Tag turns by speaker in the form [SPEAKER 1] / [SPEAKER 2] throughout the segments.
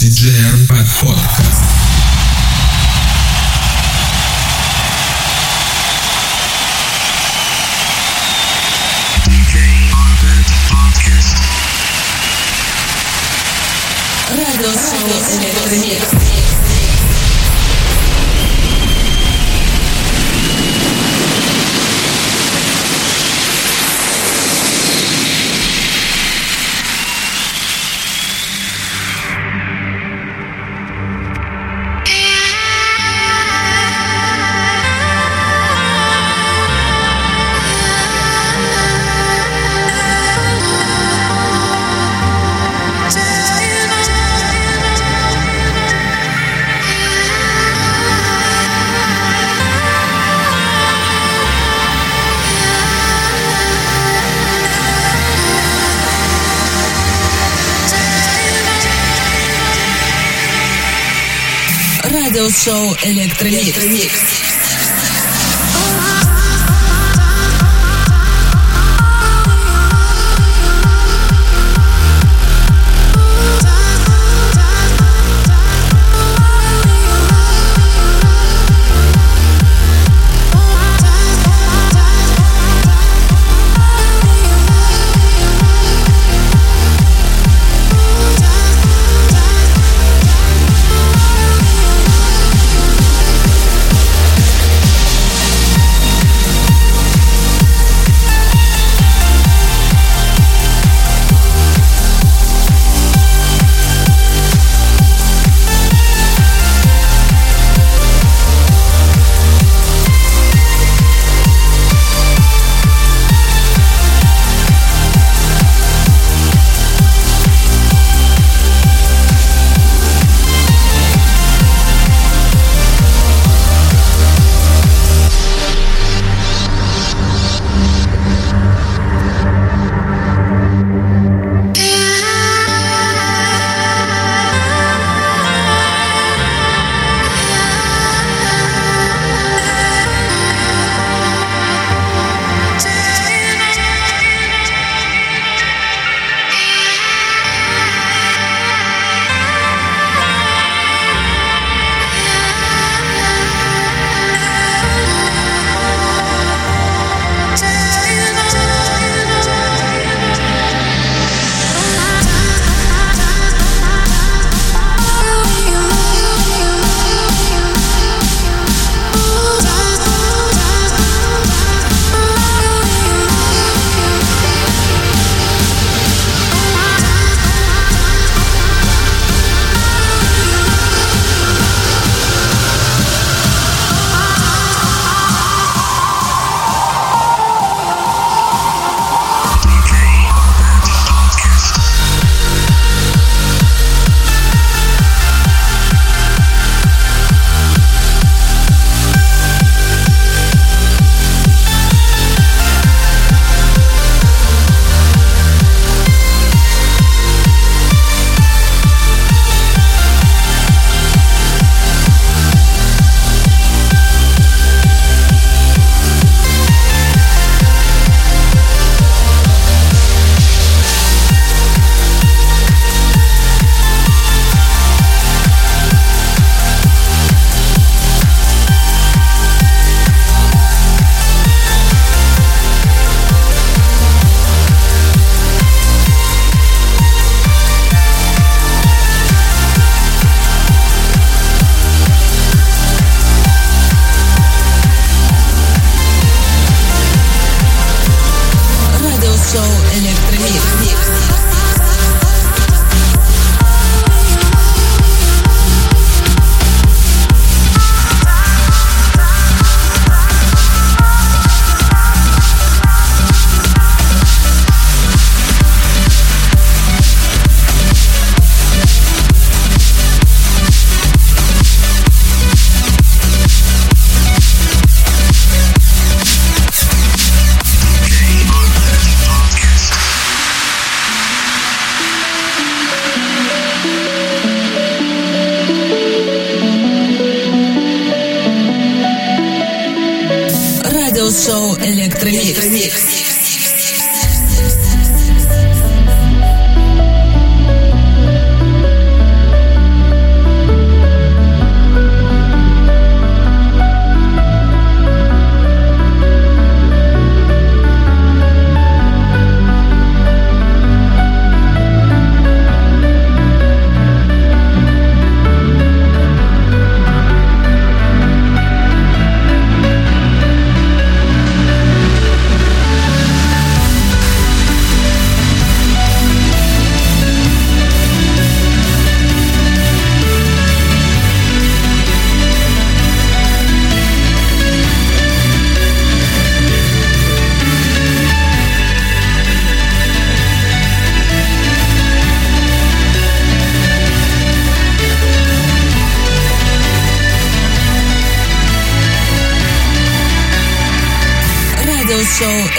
[SPEAKER 1] Deserva Podcast.
[SPEAKER 2] Radio Show Electronics. Электромикс. Электромикс.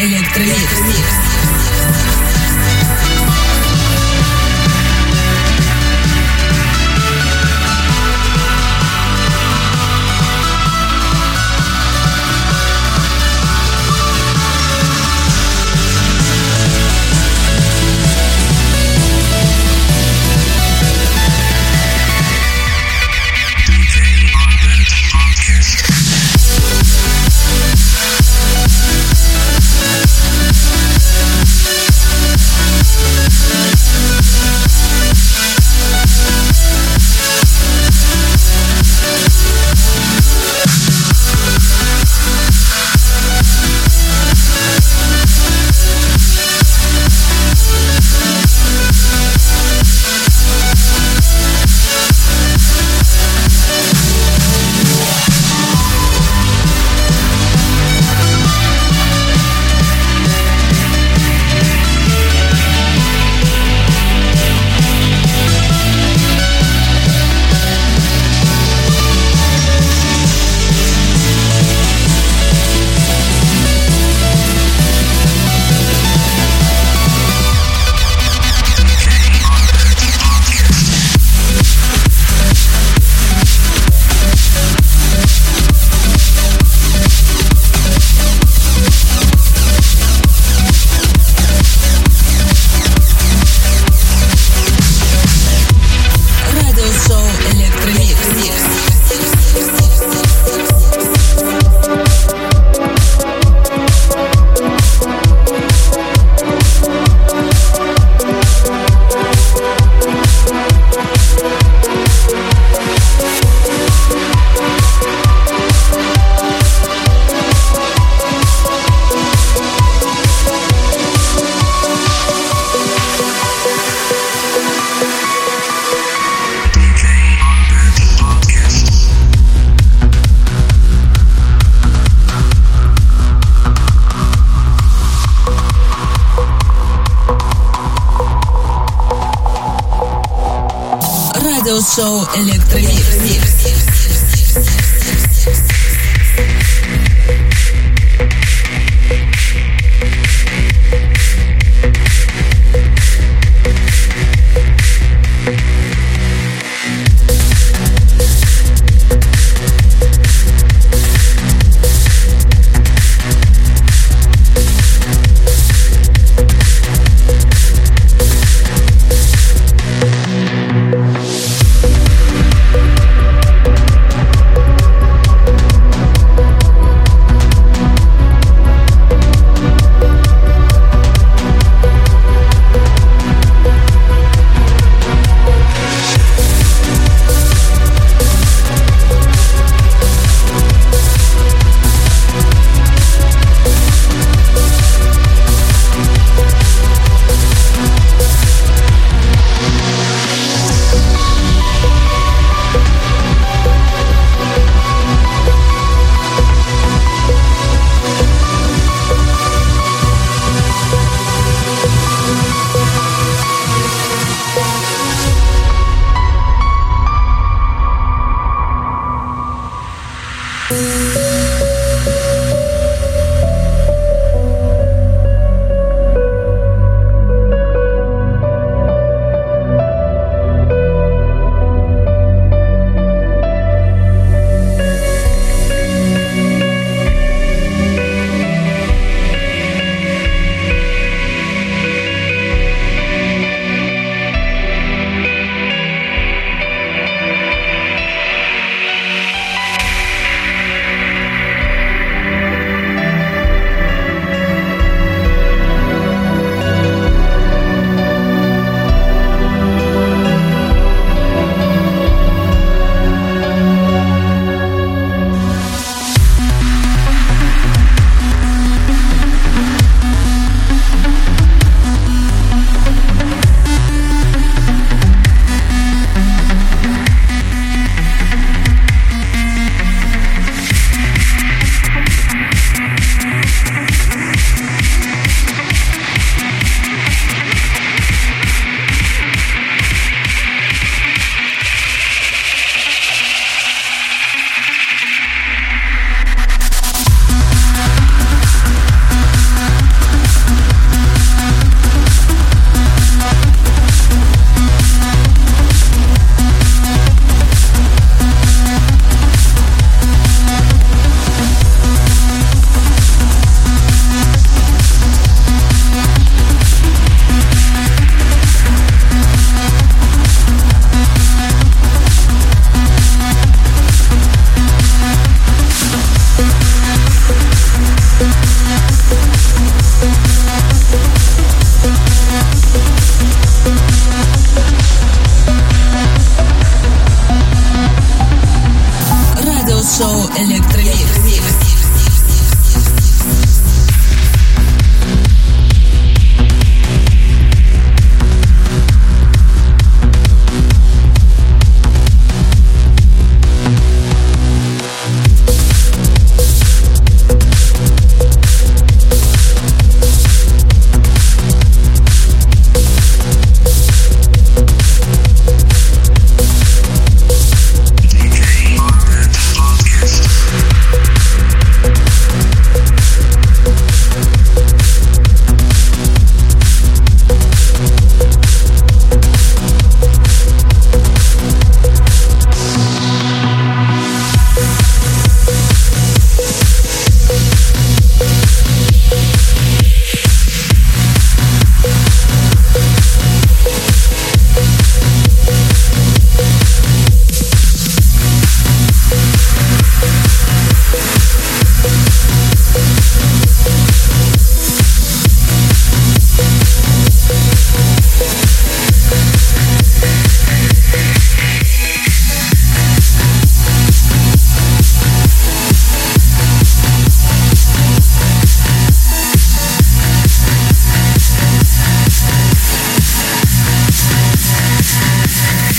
[SPEAKER 2] en el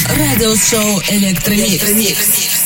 [SPEAKER 2] Радиошоу Электромикс.
[SPEAKER 3] DJ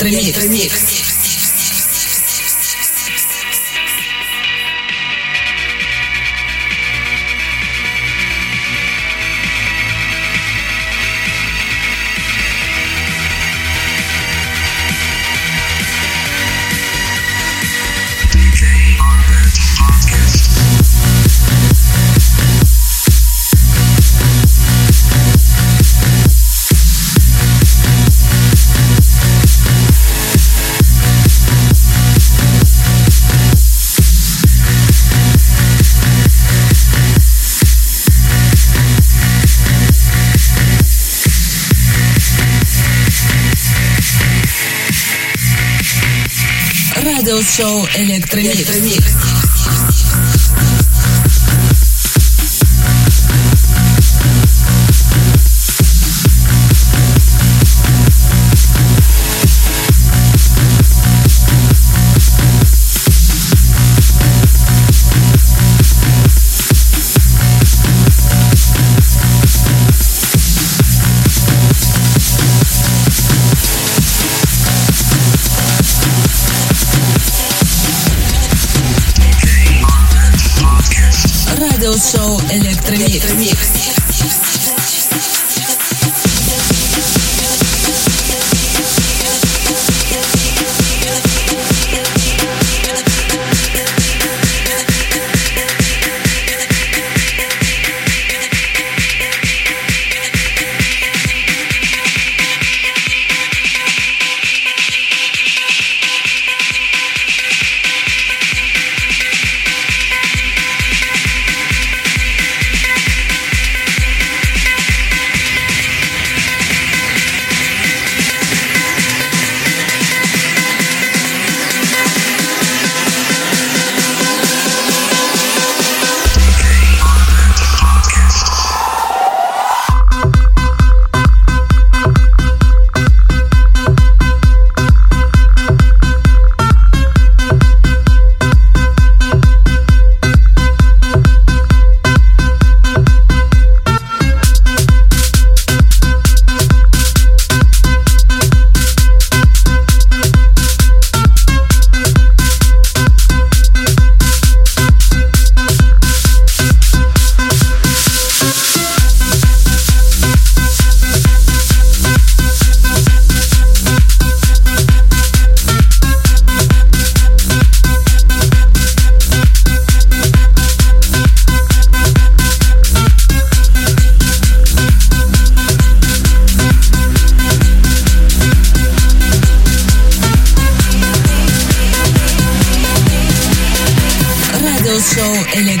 [SPEAKER 2] Электромикс. Электромикс.
[SPEAKER 3] Show
[SPEAKER 2] Electronic. Электромикс.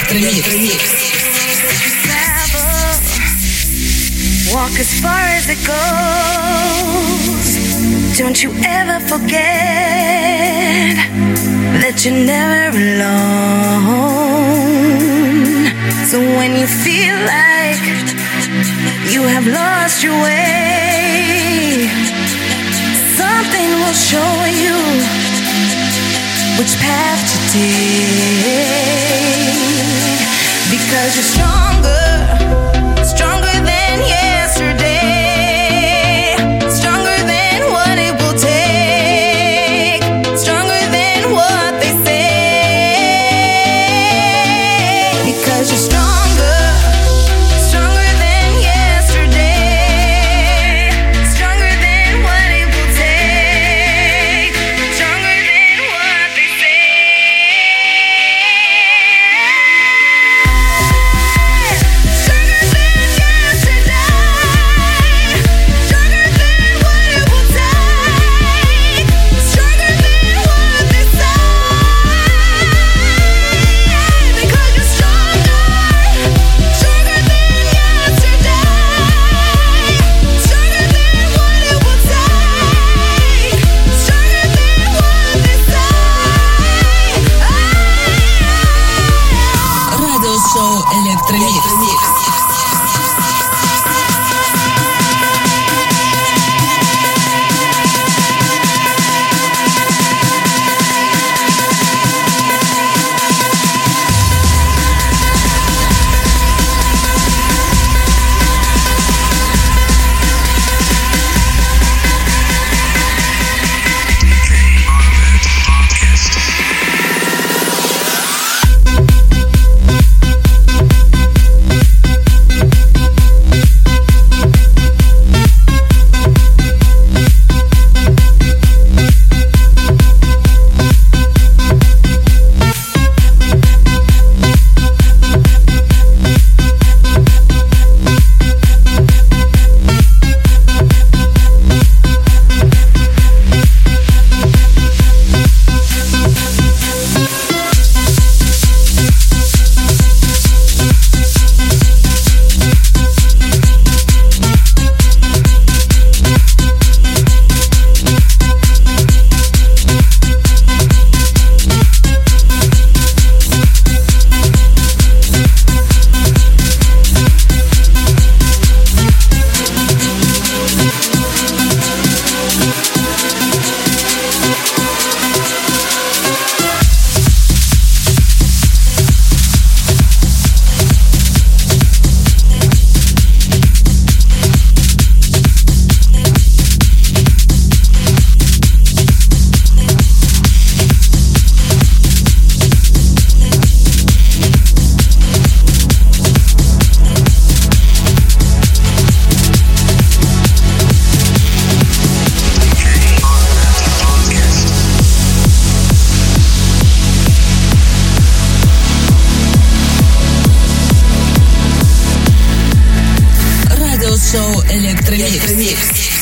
[SPEAKER 2] Remix.
[SPEAKER 4] Travel, walk as far as it goes. Don't you ever forget that you're never alone. So when you feel like you have lost your way, something will show you which path to take because you're stronger,
[SPEAKER 5] Микромикс.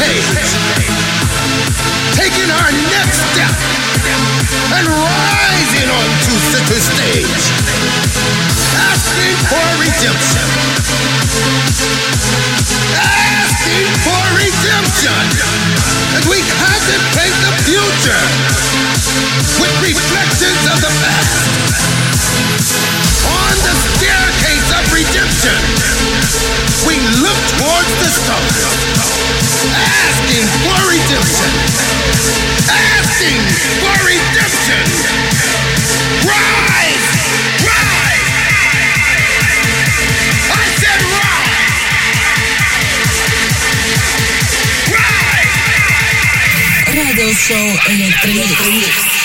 [SPEAKER 5] A
[SPEAKER 6] page, taking our next step and rising onto center stage, asking for redemption, asking for redemption. As we contemplate the future with reflections of the past. On the staircase of redemption, we look towards the stars, asking for redemption, asking for redemption. Rise, rise. I said rise. Rise. Radio Show
[SPEAKER 2] Electronic.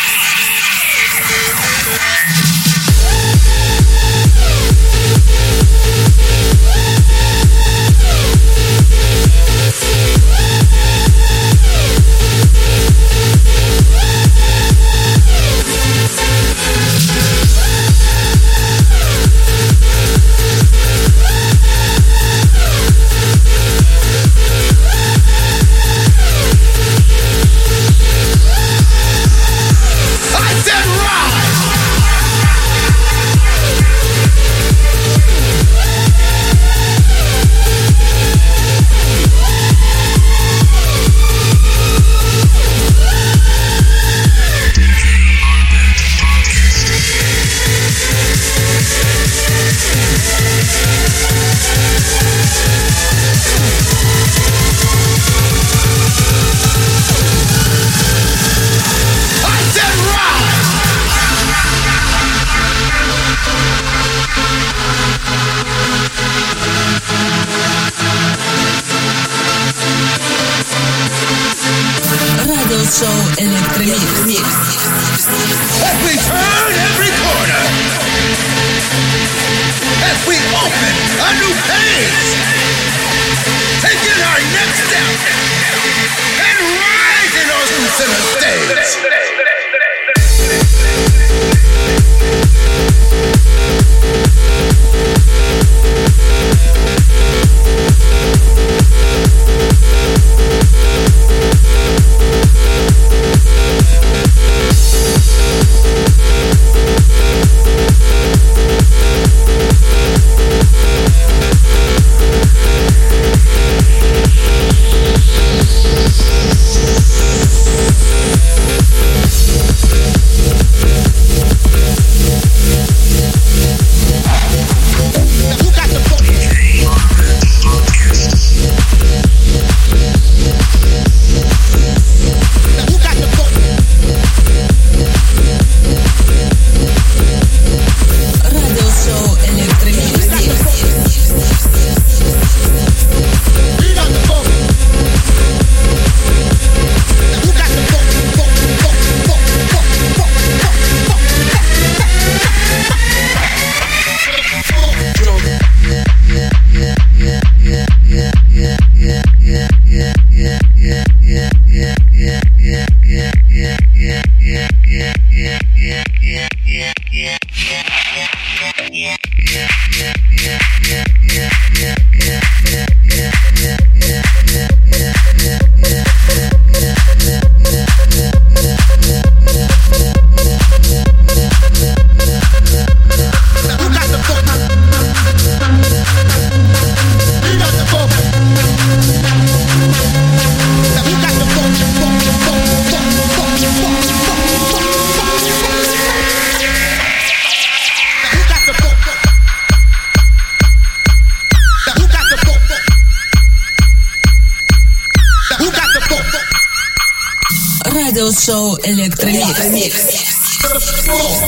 [SPEAKER 2] Электромикс.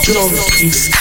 [SPEAKER 2] Электромикс.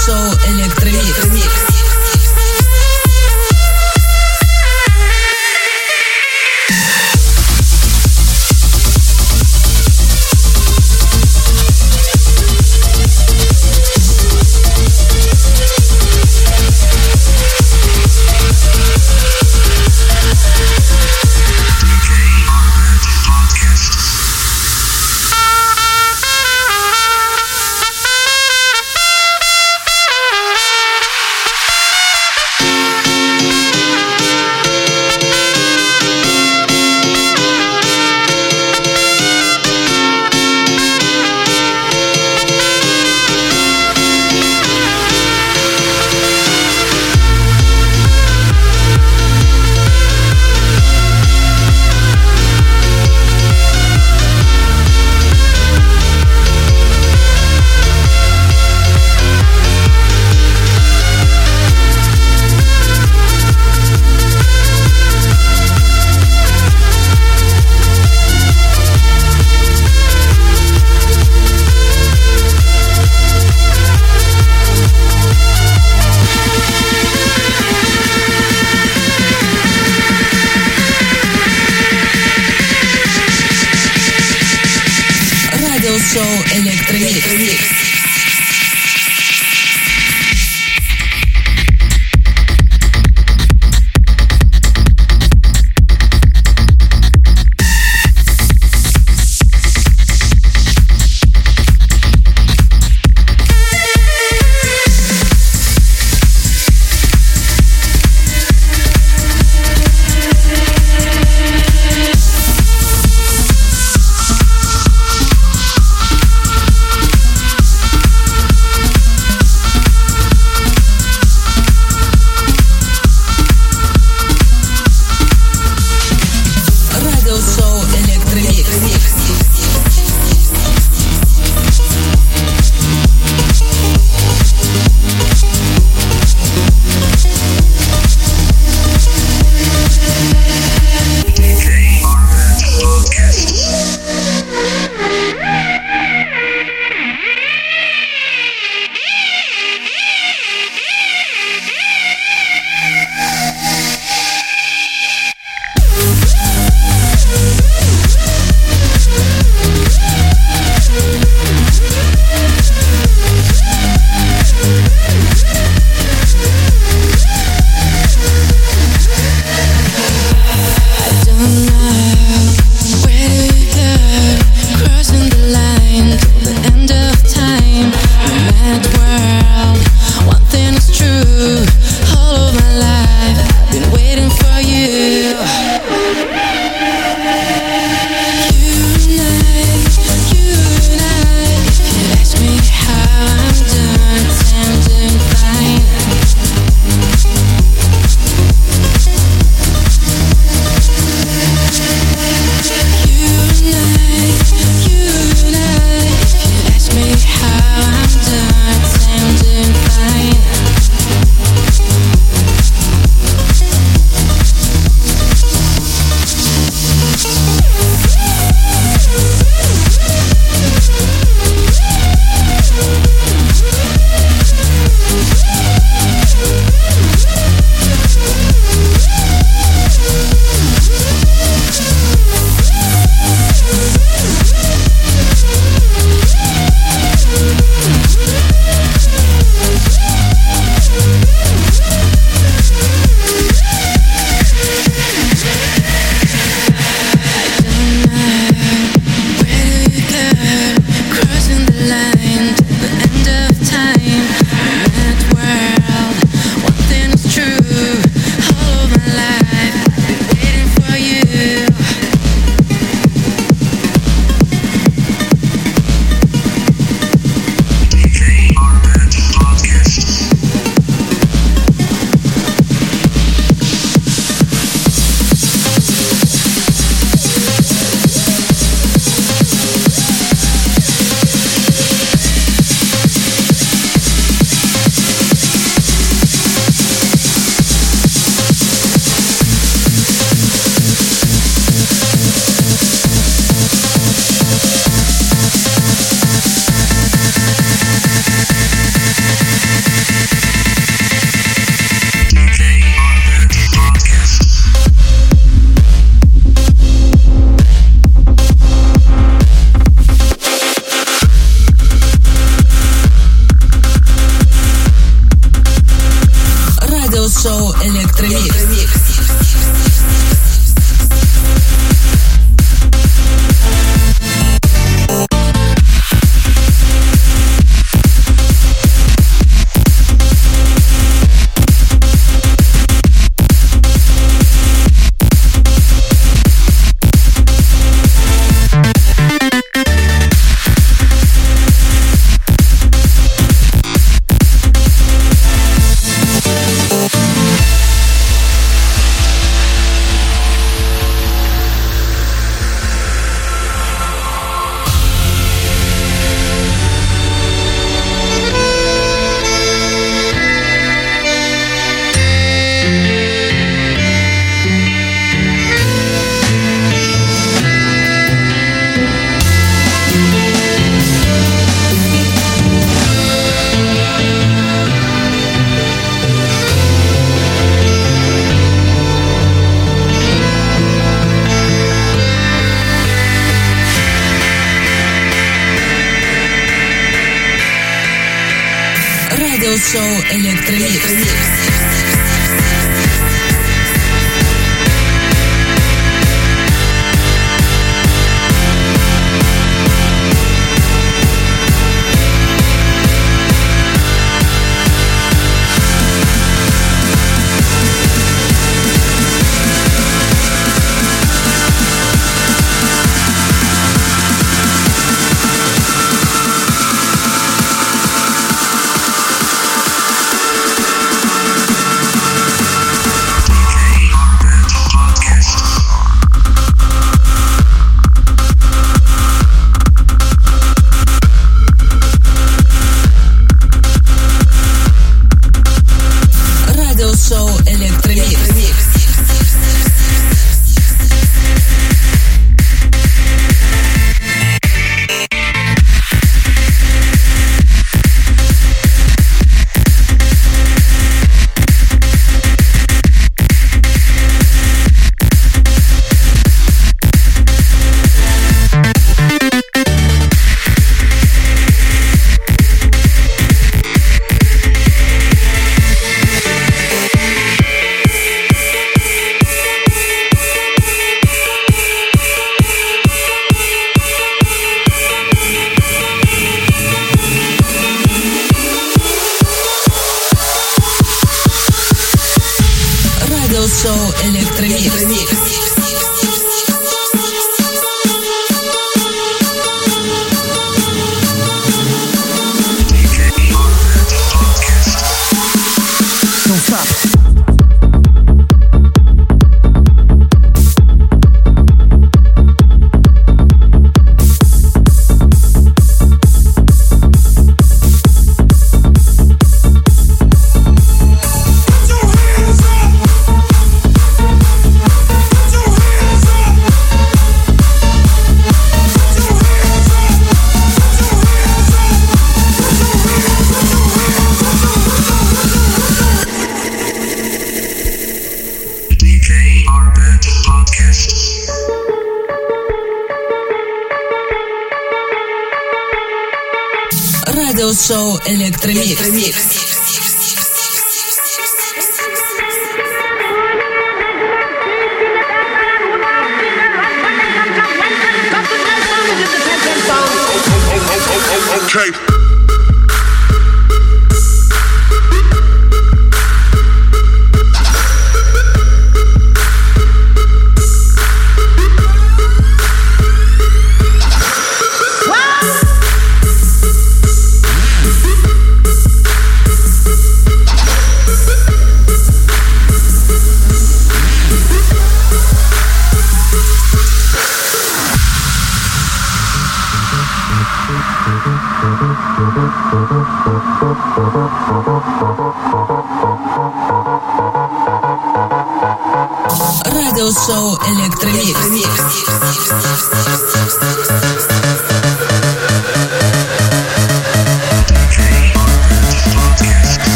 [SPEAKER 3] Show Electromix.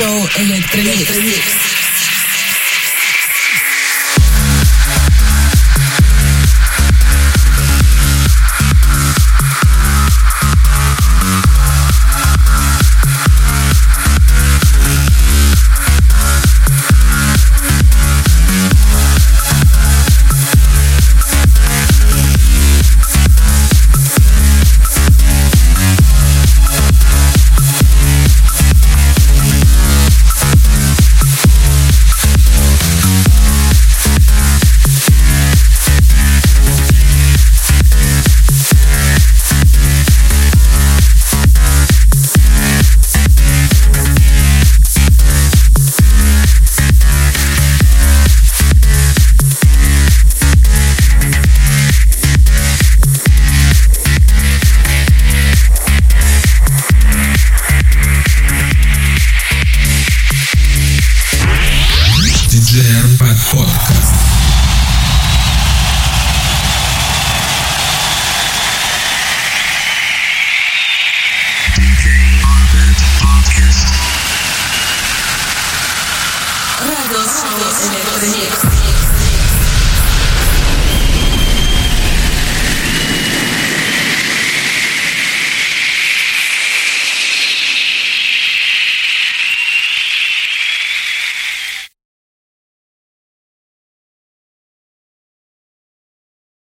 [SPEAKER 2] Radio Show Electromix.
[SPEAKER 1] DJ